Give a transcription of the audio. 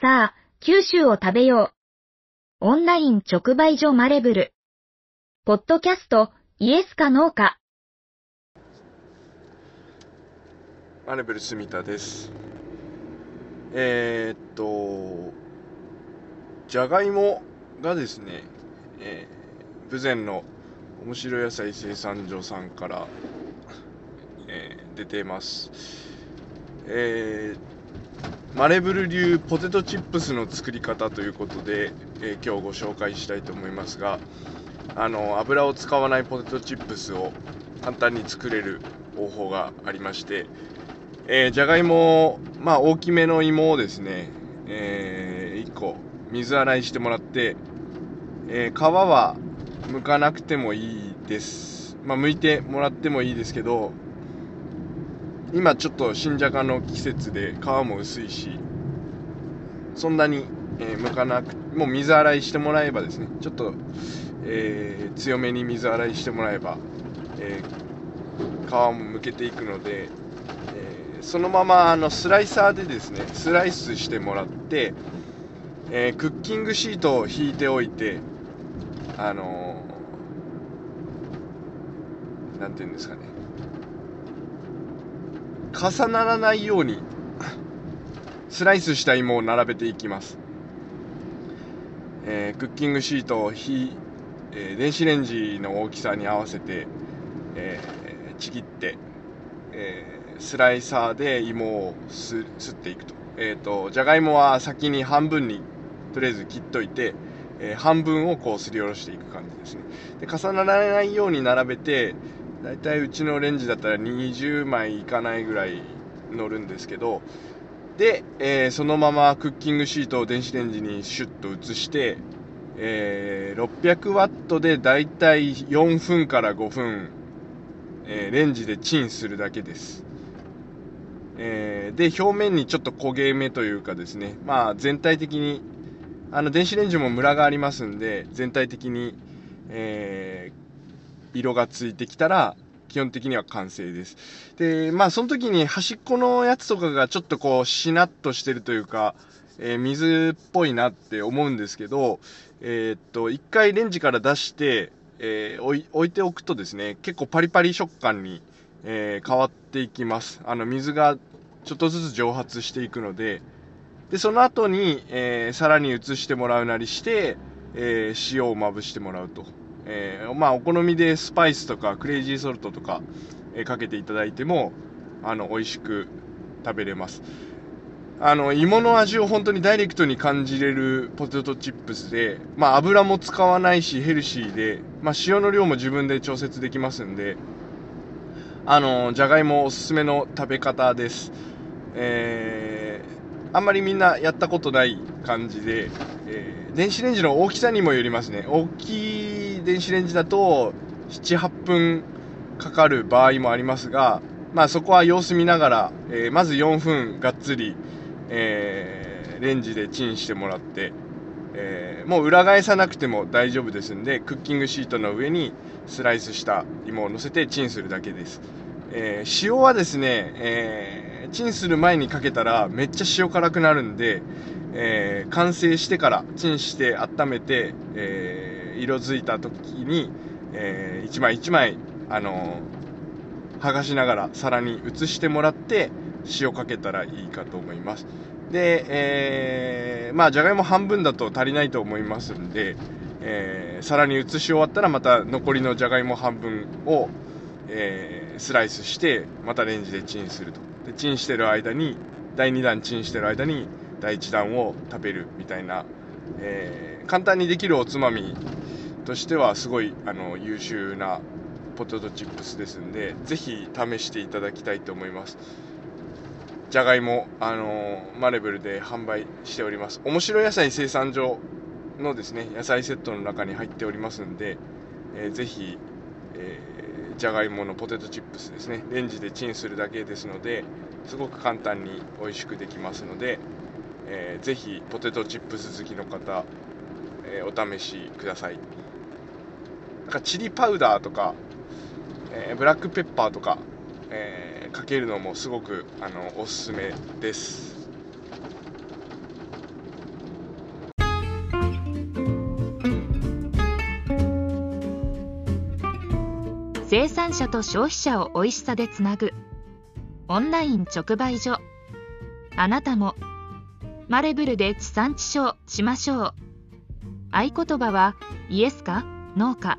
さあ、九州を食べよう。オンライン直売所マレブル。ポッドキャスト、イエスかノーか。マレブル住田です。えー、っと、じゃがいもがですね、えー、豊前の面白い野菜生産所さんから、えー出てます。えー、マレブル流ポテトチップスの作り方ということで、えー今日ご紹介したいと思いますが、あの油を使わないポテトチップスを簡単に作れる方法がありまして、えー、じゃがいも、まあ大きめの芋をですね、え1個水洗いしてもらって、えー皮は剥かなくてもいいです。まあ剥いてもらってもいいですけど、今ちょっと新じゃがの季節で皮も薄いし、そんなに、えー剥かなく、もう水洗いしてもらえばですね、ちょっと、えー強めに水洗いしてもらえば、えー皮も剥けていくので、えそのままあのスライサーでですねスライスしてもらって、えクッキングシートを引いておいてあのーなんていうんですかね。重ならないようにスライスした芋を並べていきます、えークッキングシートをひ、えー電子レンジの大きさに合わせて、えーちぎって、えスライサーで芋をすっていくと,、えー、とじゃがいもは先に半分にとりあえず切っといて、え半分をこうすりおろしていく感じですね。で重ならないように並べてだいたいうちのレンジだったら20枚いかないぐらい乗るんですけどで、えーそのままクッキングシートを電子レンジにシュッと移して、えー600ワットでだいたい4分から5分、えーレンジでチンするだけです。えで表面にちょっと焦げ目というかですねまあ全体的にあの電子レンジもムラがありますんで全体的に、えー色がついてきたら基本的には完成です。でまあその時に端っこのやつとかがちょっとこうしなっとしてるというか、えー水っぽいなって思うんですけどえーっと一回レンジから出して、えー置いておくとですね結構パリパリ食感にえ変わっていきます。あの水がちょっとずつ蒸発していくので。でその後に、えさらに移してもらうなりして、え塩をまぶしてもらうと、えーまあお好みでスパイスとかクレイジーソルトとか、えーかけていただいてもあの美味しく食べれます。あの芋の味を本当にダイレクトに感じれるポテトチップスで、まあ、油も使わないしヘルシーで、まあ、塩の量も自分で調節できますんであのじゃがいもおすすめの食べ方です、えーあんまりみんなやったことない感じで、えー電子レンジの大きさにもよりますね。大きい電子レンジだと78分かかる場合もありますが、まあ、そこは様子見ながら、えーまず4分がっつり、えーレンジでチンしてもらって、えーもう裏返さなくても大丈夫ですんでクッキングシートの上にスライスした芋を乗せてチンするだけです、え塩はですね、えチンする前にかけたらめっちゃ塩辛くなるんで、え完成してからチンして温めて、えー色づいた時に、えー1枚1枚あのー剥がしながら皿に移してもらって塩かけたらいいかと思います。で、えーまあじゃがいも半分だと足りないと思いますんで、えー皿に移し終わったらまた残りのじゃがいも半分を、えースライスしてまたレンジでチンすると。でチンしてる間に第2弾チンしてる間に第1弾を食べるみたいな、えー簡単にできるおつまみとしてはすごいあの優秀なポテトチップスですんでぜひ試していただきたいと思います。じゃがいも、あのーマレブルで販売しております。面白野菜生産所のですね野菜セットの中に入っておりますんで、えーぜひ、えーじゃがいものポテトチップスですねレンジでチンするだけですのですごく簡単に美味しくできますので、えー、ぜひポテトチップス好きの方、えー、お試しください。なんかチリパウダーとか、えー、ブラックペッパーとか、えー、かけるのもすごくあのおすすめです。生産者と消費者を美味しさでつなぐオンライン直売所。あなたもマレブルで地産地消しましょう。合言葉はイエスかノーか。